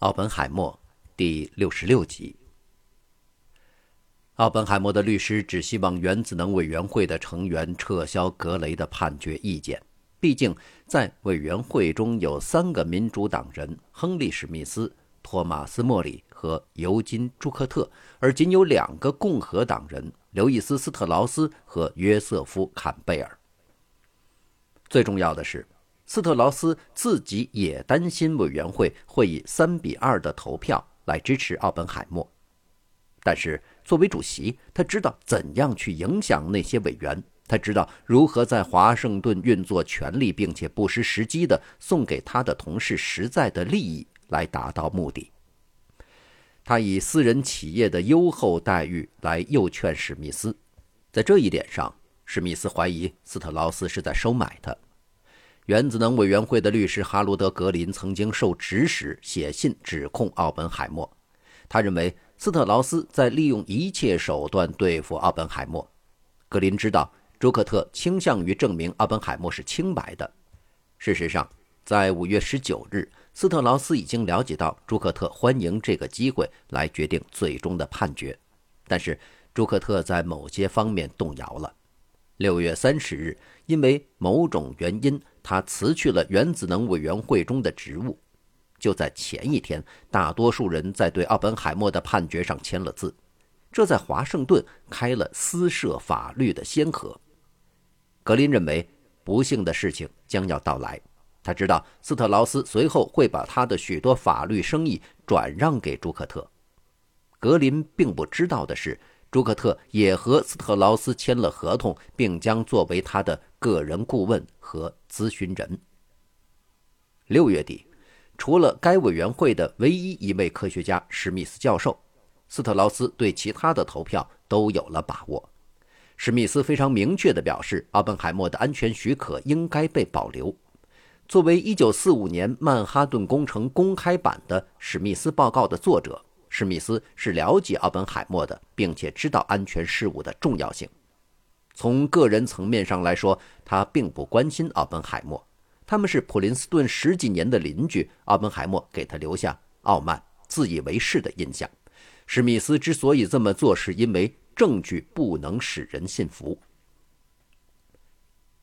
奥本海默第六十六集。奥本海默的律师只希望原子能委员会的成员撤销格雷的判决意见。毕竟，在委员会中有三个民主党人：亨利·史密斯、托马斯·莫里和尤金·朱克特，而仅有两个共和党人：刘易斯·斯特劳斯和约瑟夫·坎贝尔。最重要的是。斯特劳斯自己也担心委员会会以三比二的投票来支持奥本海默，但是作为主席，他知道怎样去影响那些委员，他知道如何在华盛顿运作权力，并且不失时机的送给他的同事实在的利益来达到目的。他以私人企业的优厚待遇来诱劝史密斯，在这一点上，史密斯怀疑斯特劳斯是在收买他。原子能委员会的律师哈罗德·格林曾经受指使写信指控奥本海默。他认为斯特劳斯在利用一切手段对付奥本海默。格林知道朱克特倾向于证明奥本海默是清白的。事实上，在五月十九日，斯特劳斯已经了解到朱克特欢迎这个机会来决定最终的判决，但是朱克特在某些方面动摇了。六月三十日，因为某种原因。他辞去了原子能委员会中的职务。就在前一天，大多数人在对奥本海默的判决上签了字，这在华盛顿开了私设法律的先河。格林认为，不幸的事情将要到来。他知道斯特劳斯随后会把他的许多法律生意转让给朱克特。格林并不知道的是。朱克特也和斯特劳斯签了合同，并将作为他的个人顾问和咨询人。六月底，除了该委员会的唯一一位科学家史密斯教授，斯特劳斯对其他的投票都有了把握。史密斯非常明确地表示，奥本海默的安全许可应该被保留。作为1945年曼哈顿工程公开版的史密斯报告的作者。史密斯是了解奥本海默的，并且知道安全事务的重要性。从个人层面上来说，他并不关心奥本海默。他们是普林斯顿十几年的邻居，奥本海默给他留下傲慢、自以为是的印象。史密斯之所以这么做，是因为证据不能使人信服。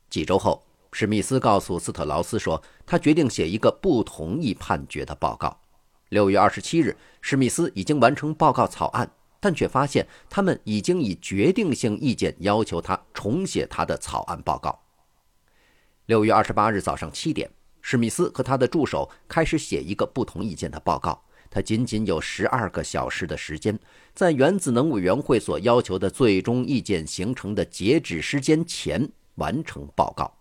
几周后，史密斯告诉斯特劳斯说，他决定写一个不同意判决的报告。六月二十七日，史密斯已经完成报告草案，但却发现他们已经以决定性意见要求他重写他的草案报告。六月二十八日早上七点，史密斯和他的助手开始写一个不同意见的报告。他仅仅有十二个小时的时间，在原子能委员会所要求的最终意见形成的截止时间前完成报告。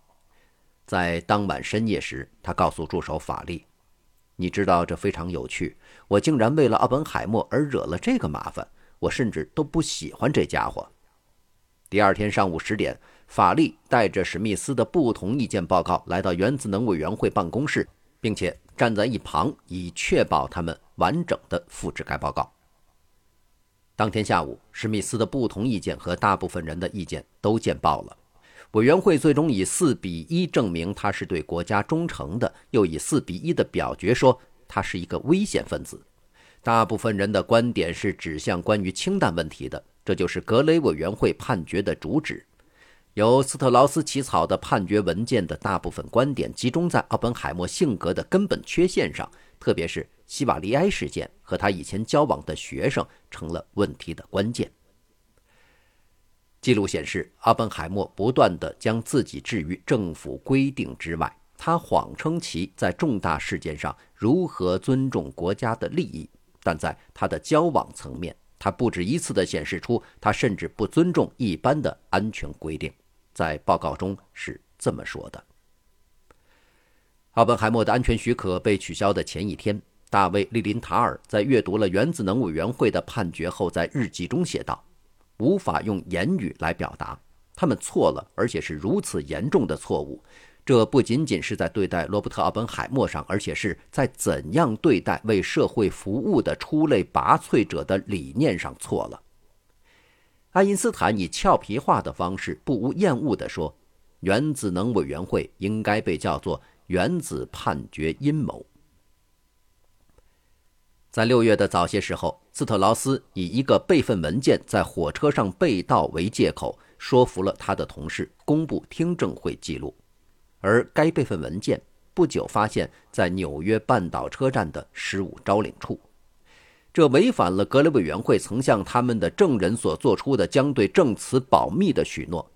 在当晚深夜时，他告诉助手法利。你知道这非常有趣，我竟然为了奥本海默而惹了这个麻烦。我甚至都不喜欢这家伙。第二天上午十点，法利带着史密斯的不同意见报告来到原子能委员会办公室，并且站在一旁，以确保他们完整的复制该报告。当天下午，史密斯的不同意见和大部分人的意见都见报了。委员会最终以四比一证明他是对国家忠诚的，又以四比一的表决说他是一个危险分子。大部分人的观点是指向关于氢弹问题的，这就是格雷委员会判决的主旨。由斯特劳斯起草的判决文件的大部分观点集中在奥本海默性格的根本缺陷上，特别是希瓦利埃事件和他以前交往的学生成了问题的关键。记录显示，阿本海默不断地将自己置于政府规定之外。他谎称其在重大事件上如何尊重国家的利益，但在他的交往层面，他不止一次地显示出他甚至不尊重一般的安全规定。在报告中是这么说的：奥本海默的安全许可被取消的前一天，大卫·利林塔尔在阅读了原子能委员会的判决后，在日记中写道。无法用言语来表达，他们错了，而且是如此严重的错误。这不仅仅是在对待罗伯特·奥本海默上，而且是在怎样对待为社会服务的出类拔萃者的理念上错了。爱因斯坦以俏皮话的方式，不无厌恶地说：“原子能委员会应该被叫做原子判决阴谋。”在六月的早些时候，斯特劳斯以一个备份文件在火车上被盗为借口，说服了他的同事公布听证会记录，而该备份文件不久发现，在纽约半岛车站的十五招领处。这违反了格雷委员会曾向他们的证人所做出的将对证词保密的许诺，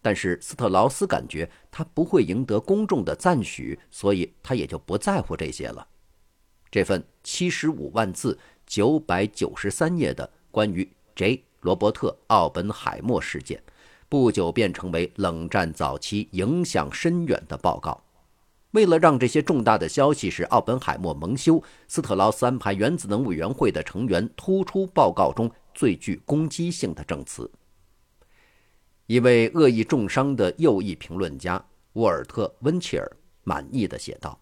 但是斯特劳斯感觉他不会赢得公众的赞许，所以他也就不在乎这些了。这份七十五万字、九百九十三页的关于 J. 罗伯特·奥本海默事件，不久便成为冷战早期影响深远的报告。为了让这些重大的消息使奥本海默蒙羞，斯特劳斯安排原子能委员会的成员突出报告中最具攻击性的证词。一位恶意重伤的右翼评论家沃尔特·温切尔满意的写道：“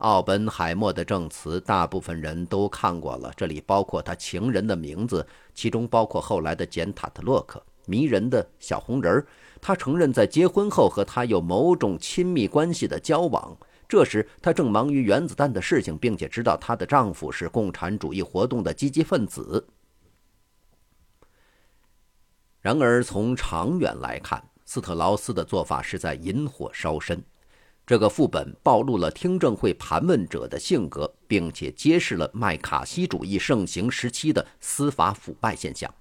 奥本海默的证词，大部分人都看过了，这里包括他情人的名字，其中包括后来的简·塔特洛克，迷人的小红人儿。”他承认，在结婚后和他有某种亲密关系的交往。这时，他正忙于原子弹的事情，并且知道她的丈夫是共产主义活动的积极分子。然而，从长远来看，斯特劳斯的做法是在引火烧身。这个副本暴露了听证会盘问者的性格，并且揭示了麦卡锡主义盛行时期的司法腐败现象。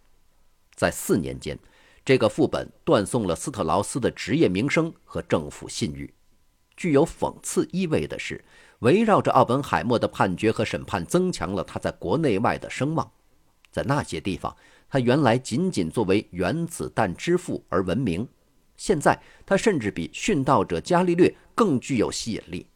在四年间。这个副本断送了斯特劳斯的职业名声和政府信誉。具有讽刺意味的是，围绕着奥本海默的判决和审判，增强了他在国内外的声望。在那些地方，他原来仅仅作为原子弹之父而闻名，现在他甚至比殉道者伽利略更具有吸引力。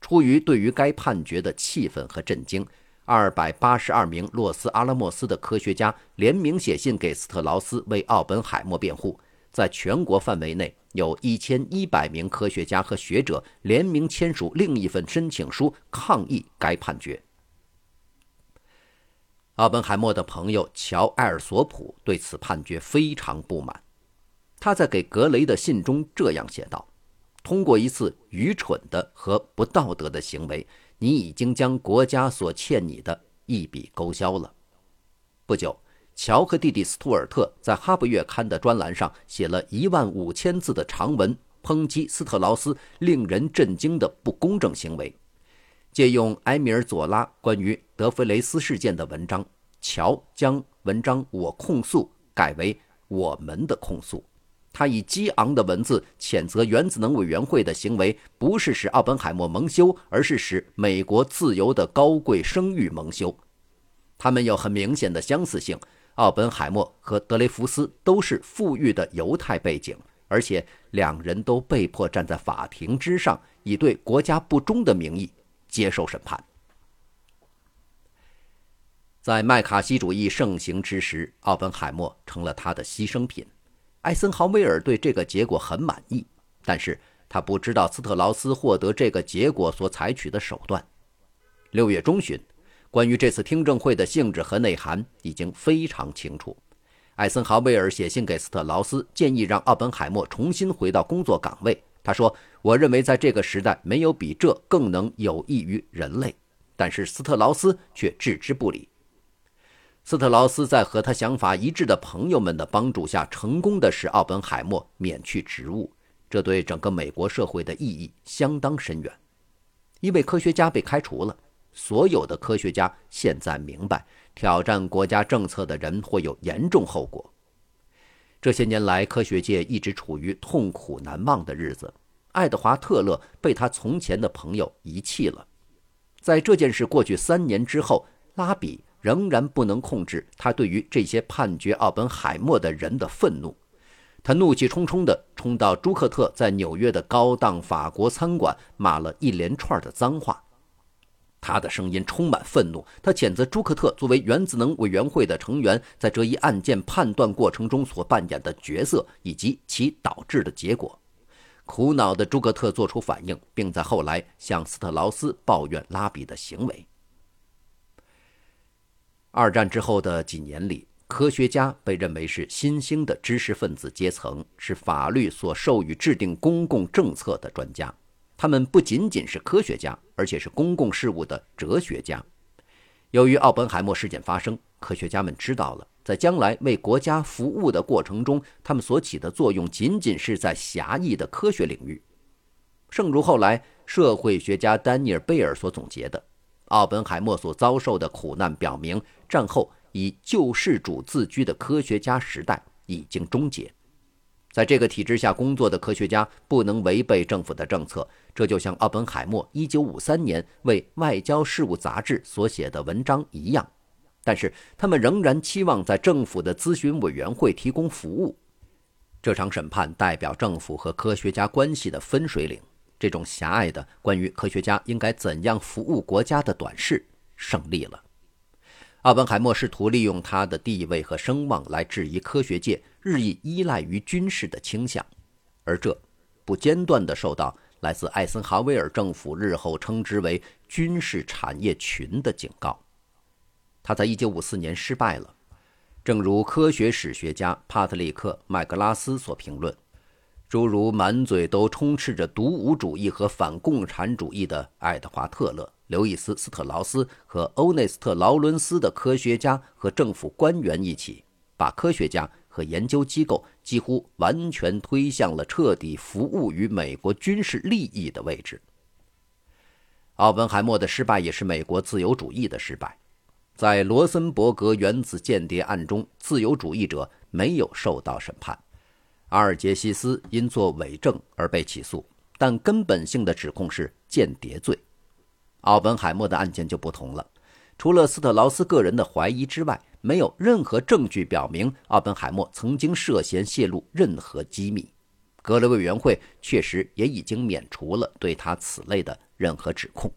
出于对于该判决的气愤和震惊。二百八十二名洛斯阿拉莫斯的科学家联名写信给斯特劳斯，为奥本海默辩护。在全国范围内，有一千一百名科学家和学者联名签署另一份申请书，抗议该判决。奥本海默的朋友乔·埃尔索普对此判决非常不满，他在给格雷的信中这样写道：“通过一次愚蠢的和不道德的行为。”你已经将国家所欠你的一笔勾销了。不久，乔和弟弟斯图尔特在《哈勃月刊》的专栏上写了一万五千字的长文，抨击斯特劳斯令人震惊的不公正行为。借用埃米尔·佐拉关于德弗雷斯事件的文章，乔将文章“我控诉”改为“我们的控诉”。他以激昂的文字谴责原子能委员会的行为，不是使奥本海默蒙羞，而是使美国自由的高贵声誉蒙羞。他们有很明显的相似性：奥本海默和德雷福斯都是富裕的犹太背景，而且两人都被迫站在法庭之上，以对国家不忠的名义接受审判。在麦卡锡主义盛行之时，奥本海默成了他的牺牲品。艾森豪威尔对这个结果很满意，但是他不知道斯特劳斯获得这个结果所采取的手段。六月中旬，关于这次听证会的性质和内涵已经非常清楚。艾森豪威尔写信给斯特劳斯，建议让奥本海默重新回到工作岗位。他说：“我认为在这个时代，没有比这更能有益于人类。”但是斯特劳斯却置之不理。斯特劳斯在和他想法一致的朋友们的帮助下，成功的使奥本海默免去职务，这对整个美国社会的意义相当深远。一位科学家被开除了，所有的科学家现在明白，挑战国家政策的人会有严重后果。这些年来，科学界一直处于痛苦难忘的日子。爱德华·特勒被他从前的朋友遗弃了。在这件事过去三年之后，拉比。仍然不能控制他对于这些判决奥本海默的人的愤怒，他怒气冲冲地冲到朱克特在纽约的高档法国餐馆，骂了一连串的脏话。他的声音充满愤怒，他谴责朱克特作为原子能委员会的成员，在这一案件判断过程中所扮演的角色以及其导致的结果。苦恼的朱克特做出反应，并在后来向斯特劳斯抱怨拉比的行为。二战之后的几年里，科学家被认为是新兴的知识分子阶层，是法律所授予制定公共政策的专家。他们不仅仅是科学家，而且是公共事务的哲学家。由于奥本海默事件发生，科学家们知道了，在将来为国家服务的过程中，他们所起的作用仅仅是在狭义的科学领域。正如后来社会学家丹尼尔·贝尔所总结的，奥本海默所遭受的苦难表明，战后以救世主自居的科学家时代已经终结。在这个体制下工作的科学家不能违背政府的政策，这就像奥本海默1953年为《外交事务》杂志所写的文章一样。但是，他们仍然期望在政府的咨询委员会提供服务。这场审判代表政府和科学家关系的分水岭。这种狭隘的关于科学家应该怎样服务国家的短视胜利了。奥本海默试图利用他的地位和声望来质疑科学界日益依赖于军事的倾向，而这不间断地受到来自艾森豪威尔政府日后称之为“军事产业群”的警告。他在1954年失败了，正如科学史学家帕特里克·麦格拉斯所评论。诸如满嘴都充斥着独武主义和反共产主义的爱德华·特勒、刘易斯·斯特劳斯和欧内斯特·劳伦斯的科学家和政府官员一起，把科学家和研究机构几乎完全推向了彻底服务于美国军事利益的位置。奥本海默的失败也是美国自由主义的失败。在罗森伯格原子间谍案中，自由主义者没有受到审判。阿尔杰西斯因作伪证而被起诉，但根本性的指控是间谍罪。奥本海默的案件就不同了，除了斯特劳斯个人的怀疑之外，没有任何证据表明奥本海默曾经涉嫌泄露任何机密。格雷委员会确实也已经免除了对他此类的任何指控。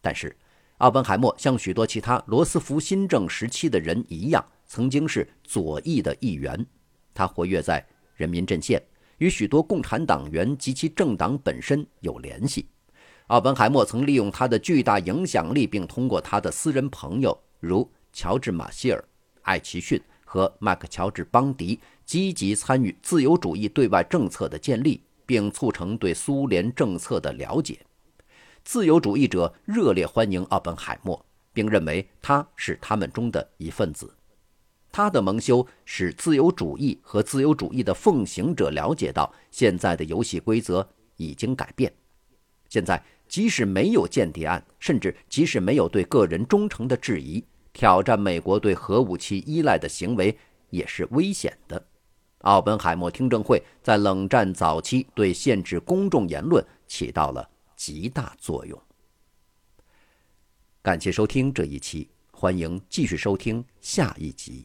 但是，奥本海默像许多其他罗斯福新政时期的人一样，曾经是左翼的一员，他活跃在。人民阵线与许多共产党员及其政党本身有联系。奥本海默曾利用他的巨大影响力，并通过他的私人朋友如乔治·马歇尔、艾奇逊和麦克乔治·邦迪，积极参与自由主义对外政策的建立，并促成对苏联政策的了解。自由主义者热烈欢迎奥本海默，并认为他是他们中的一份子。他的蒙羞使自由主义和自由主义的奉行者了解到，现在的游戏规则已经改变。现在，即使没有间谍案，甚至即使没有对个人忠诚的质疑，挑战美国对核武器依赖的行为也是危险的。奥本海默听证会在冷战早期对限制公众言论起到了极大作用。感谢收听这一期，欢迎继续收听下一集。